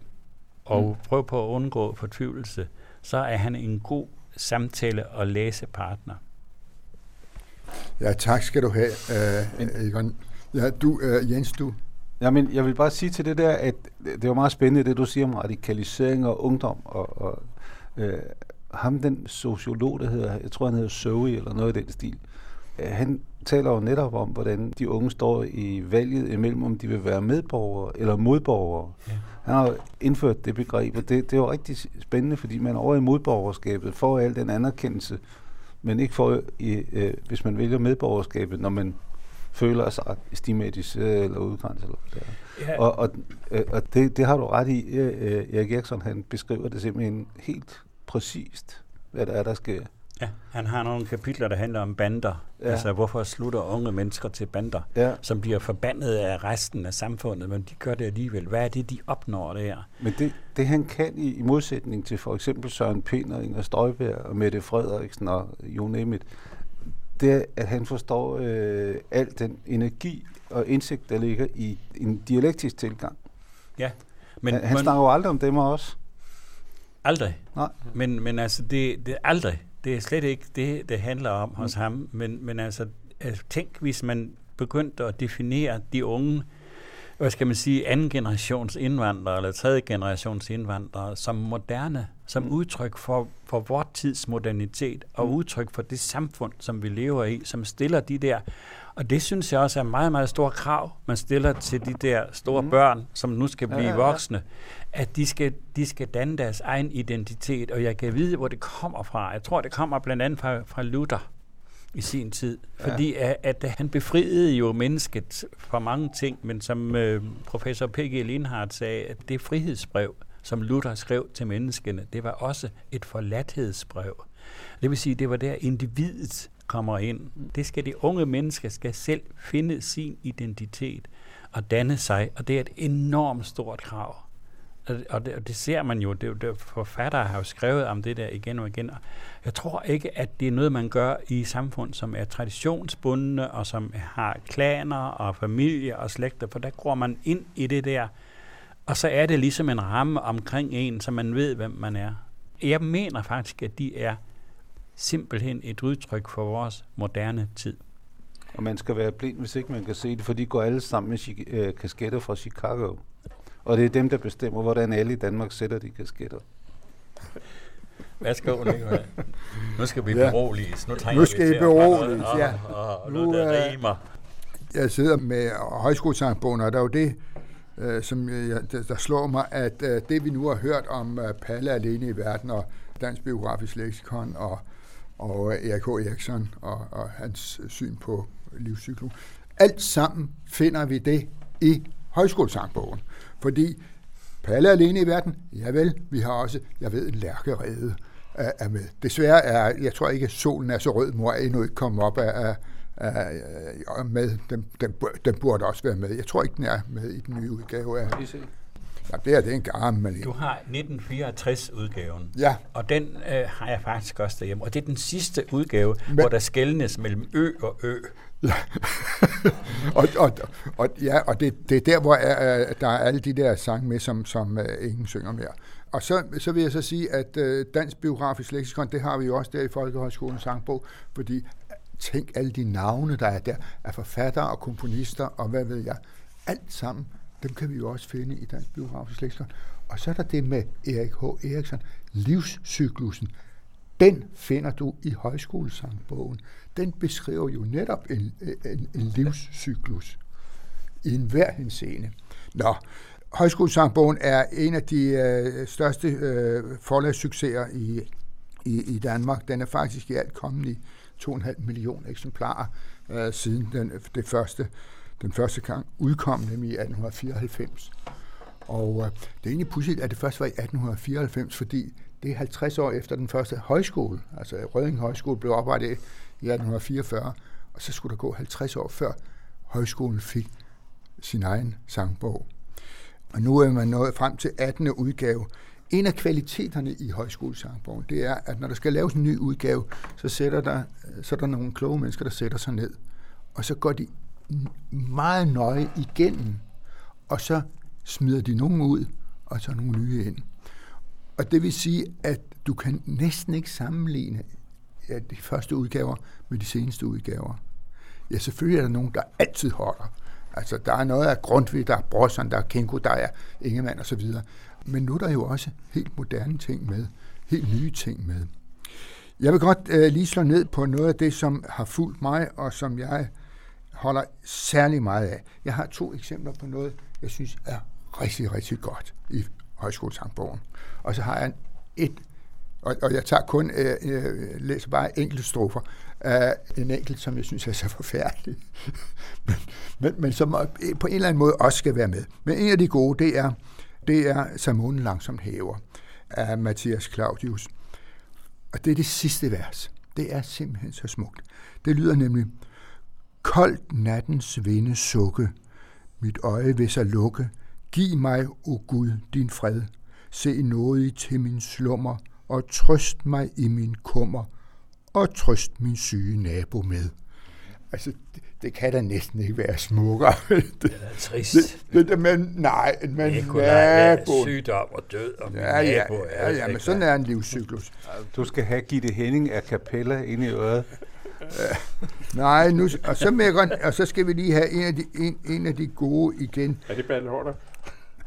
og mm. prøve på at undgå fortvivlelse, så er han en god samtale- og læsepartner. Ja, tak skal du have, uh, Egon. Ja, du, uh, Jens, du. Ja, men jeg vil bare sige til det der, at det var meget spændende, det du siger om radikalisering og ungdom, og, og uh, ham, den sociolog, der hedder, jeg tror han hedder Zoe, eller noget i den stil, han taler jo netop om, hvordan de unge står i valget imellem, om de vil være medborgere eller modborgere. Ja. Han har indført det begreb, og det, det er jo rigtig spændende, fordi man over i modborgerskabet får al den anerkendelse, men ikke får, i, øh, hvis man vælger medborgerskabet, når man føler sig stigmatiseret eller udgrænset. Eller der. Ja. Og, og, øh, og det, det har du ret i. Øh, Erik Eriksson han beskriver det simpelthen helt præcist, hvad der er, der sker. Ja, han har nogle kapitler, der handler om bander. Ja. Altså, hvorfor slutter unge mennesker til bander, ja. som bliver forbandet af resten af samfundet, men de gør det alligevel. Hvad er det, de opnår der? Men det, det han kan i, i modsætning til for eksempel Søren Pind og Inger Støjberg og Mette Frederiksen og you name it, det er, at han forstår øh, al den energi og indsigt, der ligger i en dialektisk tilgang. Ja. Men, han, han snakker jo aldrig om dem også. Aldrig. Nej. Men, men altså, det, det er aldrig. Det er slet ikke det, det handler om mm. hos ham. Men, men altså, altså, tænk, hvis man begyndte at definere de unge, hvad skal man sige, anden generations indvandrere, eller tredje generations indvandrere, som moderne, som mm. udtryk for, for vores tids modernitet, og mm. udtryk for det samfund, som vi lever i, som stiller de der, og det synes jeg også er meget, meget store krav, man stiller til de der store mm. børn, som nu skal blive ja, ja, ja. voksne, at de skal, de skal danne deres egen identitet, og jeg kan vide, hvor det kommer fra. Jeg tror, det kommer blandt andet fra, fra Luther i sin tid, fordi ja. at, at han befriede jo mennesket fra mange ting, men som øh, professor P.G. Lindhardt sagde, at det frihedsbrev, som Luther skrev til menneskene, det var også et forladthedsbrev. Det vil sige, det var der individet kommer ind. Det skal de unge mennesker skal selv finde sin identitet og danne sig, og det er et enormt stort krav. Og det, og det ser man jo, det, det forfattere har jo skrevet om det der igen og igen. Jeg tror ikke, at det er noget, man gør i samfund, som er traditionsbundne, og som har klaner og familie og slægter, for der går man ind i det der, og så er det ligesom en ramme omkring en, så man ved, hvem man er. Jeg mener faktisk, at de er simpelthen et udtryk for vores moderne tid. Og man skal være blind, hvis ikke man kan se det, for de går alle sammen med øh, kasketter fra Chicago. Og det er dem, der bestemmer, hvordan alle i Danmark sætter de kasketter. Værsgo, Nicolai. Nu skal vi ja. beroliges. Nu, nu skal vi beroliges, ja. Og, og, og nu, nu der rimer. Jeg sidder med højskolesangbogen, og der er jo det, øh, som jeg, der, der slår mig, at øh, det vi nu har hørt om øh, Palle alene i verden, og Dansk Biografisk Leksikon, og, og Erik H. Eriksson, og, og hans syn på livscyklus, alt sammen finder vi det i højskolesangbogen. Fordi Palle alene i verden, ja vel, vi har også, jeg ved, en lærkerede er med. Desværre er, jeg tror ikke, at solen er så rød, mor er endnu ikke kommet op af, af, af med. Den, den, den burde også være med. Jeg tror ikke, den er med i den nye udgave af... Ja, det er det en gammel Du har 1964-udgaven. Ja. Og den øh, har jeg faktisk også derhjemme. Og det er den sidste udgave, Men, hvor der skældnes mellem ø og ø. Ja. og, og, og, ja, og det, det er der, hvor er, der er alle de der sange med, som, som uh, ingen synger mere. Og så, så vil jeg så sige, at uh, Dansk Biografisk Leksikon, det har vi jo også der i Folkehøjskolens sangbog, fordi tænk alle de navne, der er der, af forfattere og komponister, og hvad ved jeg, alt sammen, dem kan vi jo også finde i Dansk Biografisk Leksikon. Og så er der det med Erik H. Eriksson, livscyklusen. Den finder du i højskolesangbogen den beskriver jo netop en, en, en livscyklus i enhver henseende. Nå, Højskolesangbogen er en af de øh, største øh, forlagssucceser i, i, i Danmark. Den er faktisk i alt kommet i 2,5 millioner eksemplarer øh, siden den, det første, den første gang udkom, nemlig i 1894. Og øh, det er egentlig pudsigt, at det først var i 1894, fordi det er 50 år efter den første højskole. Altså Røding Højskole blev oprettet i 1844, og så skulle der gå 50 år før højskolen fik sin egen sangbog. Og nu er man nået frem til 18. udgave. en af kvaliteterne i højskolesangbogen, det er, at når der skal laves en ny udgave, så, sætter der, så er der nogle kloge mennesker, der sætter sig ned, og så går de meget nøje igennem, og så smider de nogen ud, og så nogle nye ind. Og det vil sige, at du kan næsten ikke sammenligne ja, de første udgaver med de seneste udgaver. Ja, selvfølgelig er der nogen, der altid holder. Altså, der er noget af Grundtvig, der er Brosson, der er Kenko, der er Ingemann og så videre. Men nu er der jo også helt moderne ting med, helt nye ting med. Jeg vil godt øh, lige slå ned på noget af det, som har fulgt mig, og som jeg holder særlig meget af. Jeg har to eksempler på noget, jeg synes er rigtig, rigtig godt i højskolesangbogen. Og så har jeg et, og, og jeg tager kun, øh, øh, læser bare enkelte strofer, øh, en enkelt, som jeg synes er så forfærdelig, men, men, men som øh, på en eller anden måde også skal være med. Men en af de gode, det er, det er Samonen langsomt hæver af Mathias Claudius. Og det er det sidste vers. Det er simpelthen så smukt. Det lyder nemlig, Koldt nattens vinde sukke, mit øje vil sig lukke, giv mig, o oh Gud, din fred. Se noget til min slummer, og trøst mig i min kummer, og trøst min syge nabo med. Altså, det, det kan da næsten ikke være smukkere. det, det er trist. Det, det, men nej, men nabo. sygdom og død, og ja, ja, nabo ja, ja, ja, men sådan er en livscyklus. Du skal have Gitte Henning af Capella ind i øret. Nej, nu, og så, med godt, og så skal vi lige have en af de, en, en af de gode igen. Er det Bertel Hårder?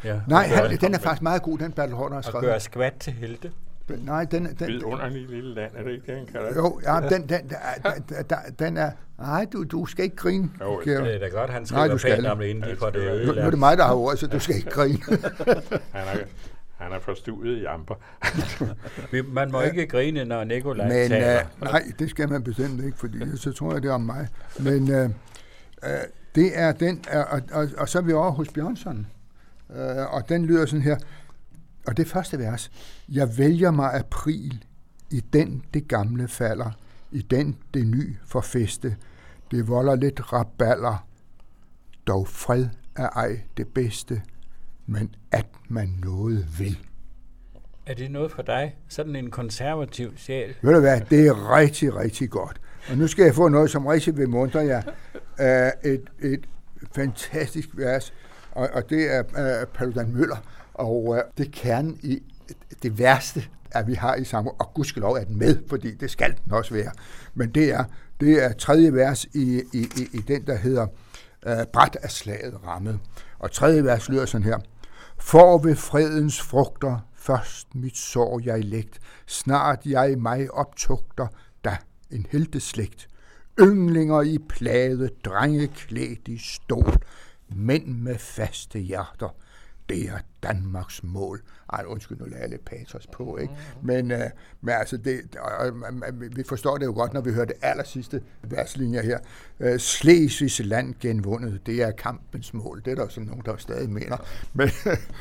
Ja. Nej, han, den er faktisk meget god, den Bertel Hårder har skrevet. Og gøre skvat til helte. Nej, den... den Vidunderlig lille land, er det ikke det, han kalder det? Jo, ja, den, den, den, den, den er... Nej, du, du skal ikke grine. Jo, det er da godt, han skriver pænt om det, inden de får det nu, nu er det mig, der har ordet, så du skal ikke grine. han er, han er forstuet i amper. man må ikke grine, når Nikolaj Men, taler. Uh, nej, det skal man bestemt ikke, fordi så tror jeg, det er om mig. Men uh, uh, det er den, uh, og, og, og så er vi over hos Bjørnsson. Uh, og den lyder sådan her. Og det første vers. Jeg vælger mig april, i den det gamle falder, i den det ny forfeste. Det volder lidt raballer, dog fred er ej det bedste, men at man noget vil. Er det noget for dig? Sådan en konservativ sjæl? Ved du hvad, det er rigtig, rigtig godt. Og nu skal jeg få noget, som rigtig vil muntre jer. Uh, et, et fantastisk vers, og, og det er uh, Paludan Møller, og uh, det er kernen i det værste, at vi har i sammen, og gudskelov er den med, fordi det skal den også være. Men det er, det er tredje vers i, i, i, i den, der hedder uh, Bræt af slaget rammet. Og tredje vers lyder sådan her. For ved fredens frugter først mit sår jeg lægt, snart jeg mig optugter, da en helteslægt. Ynglinger i plade, drenge klædt i stol, mænd med faste hjerter, det er Danmarks mål. Ej, undskyld, nu lader jeg lidt patos på, ikke? Men, øh, men altså, det, uh, vi forstår det jo godt, når vi hører det aller sidste verslinjer her. Øh, Slesvigs land genvundet, det er kampens mål. Det er der sådan nogen, der stadig mener. Men,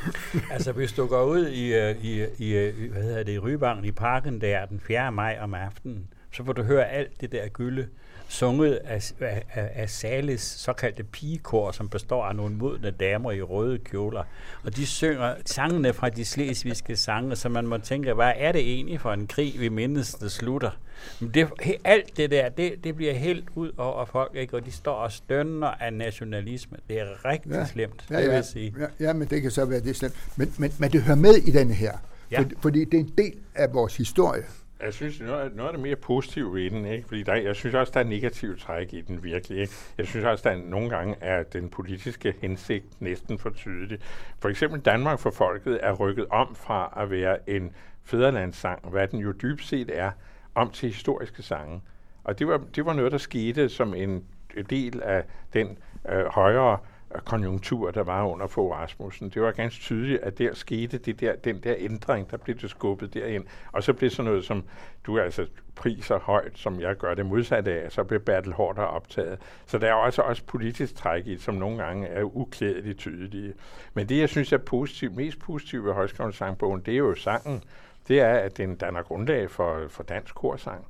altså, hvis du går ud i, øh, i, i, øh, hvad hedder det, i Rybangen i parken der den 4. maj om aftenen, så får du høre alt det der gylde sunget af, af, af Sales såkaldte pigekor, som består af nogle modne damer i røde kjoler. Og de synger sangene fra de slesvigske sange, så man må tænke, hvad er det egentlig for en krig, vi mindes, der slutter? Men det, alt det der, det, det bliver helt ud over folk, ikke? og de står og stønner af nationalisme. Det er rigtig ja. slemt, ja, ja, det vil jeg sige. Ja, ja, men det kan så være det slemt. Men, men, men det hører med i denne her, ja. for, fordi det er en del af vores historie. Jeg synes, noget, noget af det mere positive ved den, ikke? fordi der, jeg synes også, der er negativt træk i den virkelig. Ikke? Jeg synes også, der nogle gange er den politiske hensigt næsten for tydelig. For eksempel Danmark for folket er rykket om fra at være en fæderlandssang, hvad den jo dybest set er, om til historiske sange. Og det var, det var noget, der skete som en del af den øh, højere konjunktur, der var under Fogh Rasmussen. Det var ganske tydeligt, at der skete det der, den der ændring, der blev det skubbet derind. Og så blev sådan noget, som du altså priser højt, som jeg gør det modsatte af, så blev Bertel Hårder optaget. Så der er også, også politisk træk i, som nogle gange er uklædeligt tydelige. Men det, jeg synes er positivt, mest positivt ved Højskolesangbogen, det er jo sangen. Det er, at den danner grundlag for, for dansk korsang.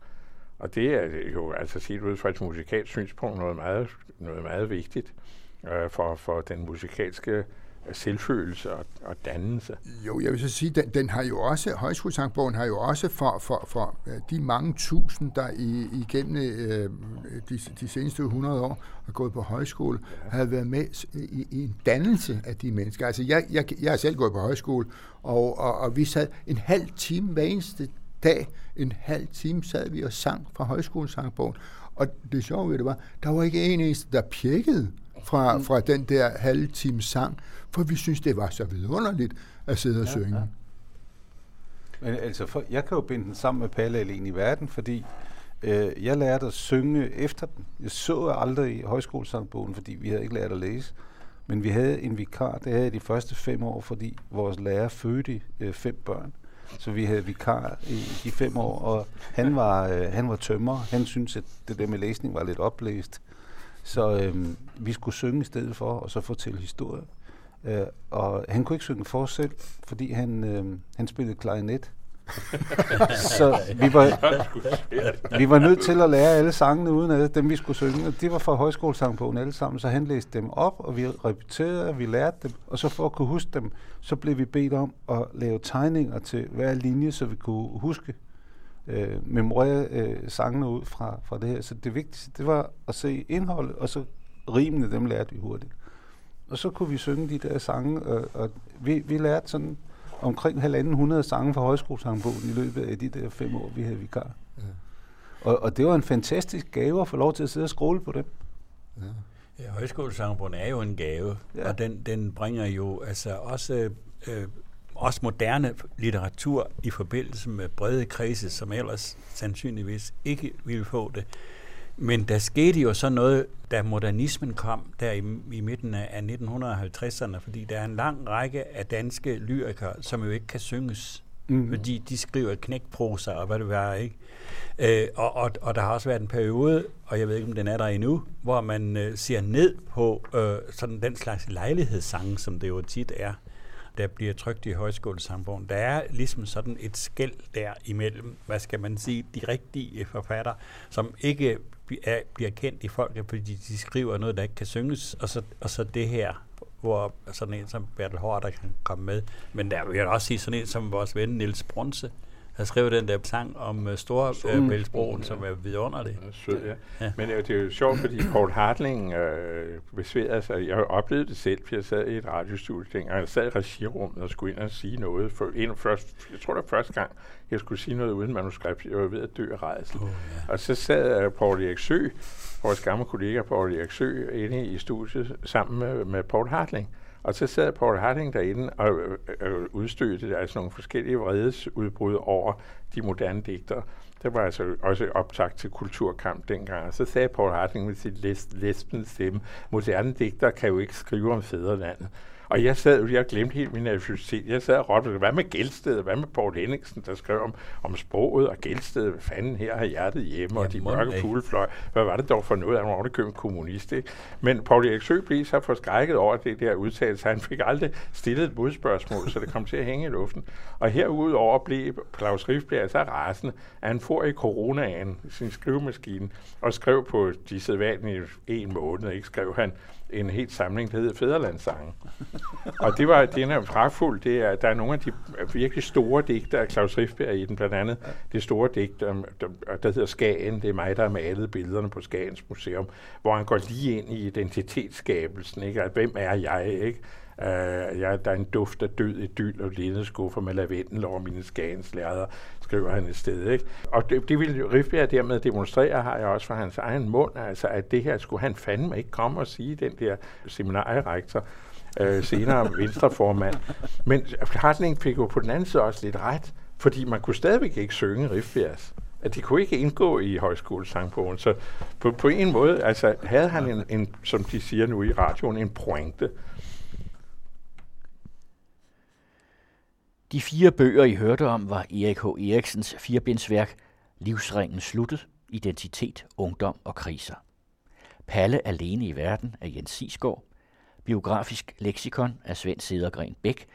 Og det er jo altså set ud fra et musikalsk synspunkt noget meget, noget meget vigtigt øh, for, for den musikalske selvfølelse og, og dannelse. Jo, jeg vil så sige, den, den har jo også, højskolesangbogen har jo også for, for, for øh, de mange tusind, der i, igennem øh, de, de seneste 100 år har gået på højskole, ja. har været med i, i en dannelse af de mennesker. Altså, jeg, jeg, jeg har selv gået på højskole, og, og, og vi sad en halv time hver eneste dag, en halv time sad vi og sang fra højskolesangbogen. Og det sjove ved det var, der var ikke en eneste, der pjekkede fra, mm. fra den der halve time sang, for vi synes, det var så vidunderligt at sidde og ja, synge. Ja. Men altså, for, jeg kan jo binde den sammen med Palle Alene i verden, fordi øh, jeg lærte at synge efter den. Jeg så aldrig i højskolesangbogen, fordi vi havde ikke lært at læse. Men vi havde en vikar, det havde de første fem år, fordi vores lærer fødte øh, fem børn. Så vi havde vikar i de fem år, og han var, øh, han var tømmer. Han syntes, at det der med læsning var lidt oplæst. Så øh, vi skulle synge i stedet for, og så fortælle historie. Øh, og han kunne ikke synge for selv, fordi han, øh, han spillede klarinet. så vi var, vi var nødt til at lære alle sangene uden at dem vi skulle synge. Og de var fra højskolesangbogen alle sammen, så han læste dem op, og vi repeterede, og vi lærte dem. Og så for at kunne huske dem, så blev vi bedt om at lave tegninger til hver linje, så vi kunne huske øh, memorere øh, sangene ud fra, fra det her. Så det vigtigste, det var at se indholdet, og så rimene, dem lærte vi hurtigt. Og så kunne vi synge de der sange, og, og vi, vi lærte sådan omkring halvanden hundrede sange fra højskolesangbogen i løbet af de der fem år, vi havde vikar. Ja. Og, og det var en fantastisk gave at få lov til at sidde og skråle på dem. Ja. Ja, højskolesangbogen er jo en gave, ja. og den, den bringer jo altså også øh, også moderne litteratur i forbindelse med brede kredse, som ellers sandsynligvis ikke ville få det. Men der skete jo så noget, da modernismen kom der i, i midten af 1950'erne, fordi der er en lang række af danske lyrikere, som jo ikke kan synges, mm. fordi de skriver knækprosa og hvad det var, ikke? Øh, og, og, og der har også været en periode, og jeg ved ikke, om den er der endnu, hvor man øh, ser ned på øh, sådan den slags lejlighedssange, som det jo tit er der bliver trygt i højskolesangbogen. Der er ligesom sådan et skæld der imellem, hvad skal man sige, de rigtige forfatter, som ikke er, bliver kendt i folket, fordi de skriver noget, der ikke kan synges, og så, og så det her, hvor sådan en som Bertel Hård, kan komme med. Men der vil jeg også sige sådan en som vores ven Niels Brunse, har skrevet den der sang om uh, Storebæltsbroen, uh, som er vidunderlig. Sød, ja. ja. Men uh, det er jo sjovt, fordi Paul Hartling uh, besværede sig. Jeg oplevede det selv, for jeg sad i et radiostudie dengang. Jeg sad i regirummet og skulle ind og sige noget. For en, først, jeg tror, det var første gang, jeg skulle sige noget uden manuskript. Jeg var ved at dø af rejsel. Oh, ja. Og så sad uh, Paul Erik Sø, vores gamle kollega Paul Erik Sø, inde i studiet sammen med, med Paul Hartling. Og så sad Paul Harding derinde og øh, øh, øh, udstødte altså nogle forskellige vredesudbrud over de moderne digtere. Der var altså også optagt til kulturkamp dengang. Og så sagde Paul Harding med sit lesbens stemme, moderne digtere kan jo ikke skrive om fædrelandet. Og jeg sad, jeg glemte helt min nervøsitet. Jeg sad og råbte, hvad med Gældsted? Hvad med Paul Henningsen, der skrev om, om sproget og Gældsted? Hvad fanden her har hjertet hjemme, og de mørke fuglefløj. Hvad var det dog for noget? Han var overkøbet kommunist, ikke? Men Paul Erik Sø blev så forskrækket over det der udtalelse. Han fik aldrig stillet et modspørgsmål, så det kom til at hænge i luften. Og herudover blev Claus Riffbjerg så rasende, at han får i coronaen sin skrivemaskine og skrev på de sædvanlige en måned, ikke? skrev han en helt samling, der hedder Fæderlandssange og det var, den er pragtfuld. Det er, der er nogle af de virkelig store digter af Claus Riffberg i den, blandt andet ja. det store digt, der, der, der hedder Skagen. Det er mig, der har malet billederne på Skagens Museum, hvor han går lige ind i identitetsskabelsen. Ikke? At, hvem er jeg? Ikke? Uh, ja, der er en duft af død i dyl og lindeskuffer med lavendel over mine skagens lærder, skriver han et sted. Ikke? Og det, det ville Rifbjerg dermed demonstrere, har jeg også fra hans egen mund, altså at det her skulle han fandme ikke komme og sige, den der seminarierektor, øh, senere venstreformand. Men Hartling fik jo på den anden side også lidt ret, fordi man kunne stadigvæk ikke synge Riffbjergs at de kunne ikke indgå i højskolesangbogen. Så på, på en måde altså, havde han en, en, som de siger nu i radioen, en pointe. De fire bøger, I hørte om, var Erik H. Eriksens firebindsværk Livsringen sluttet, Identitet, Ungdom og Kriser. Palle alene i verden af Jens Sisgaard, Biografisk leksikon af Svend Sedergren Bæk,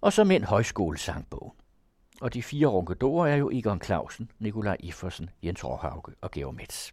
og som en højskolesangbog. Og de fire ronkedorer er jo Egon Clausen, Nikolaj Iffersen, Jens Råhauke og Georg Metz.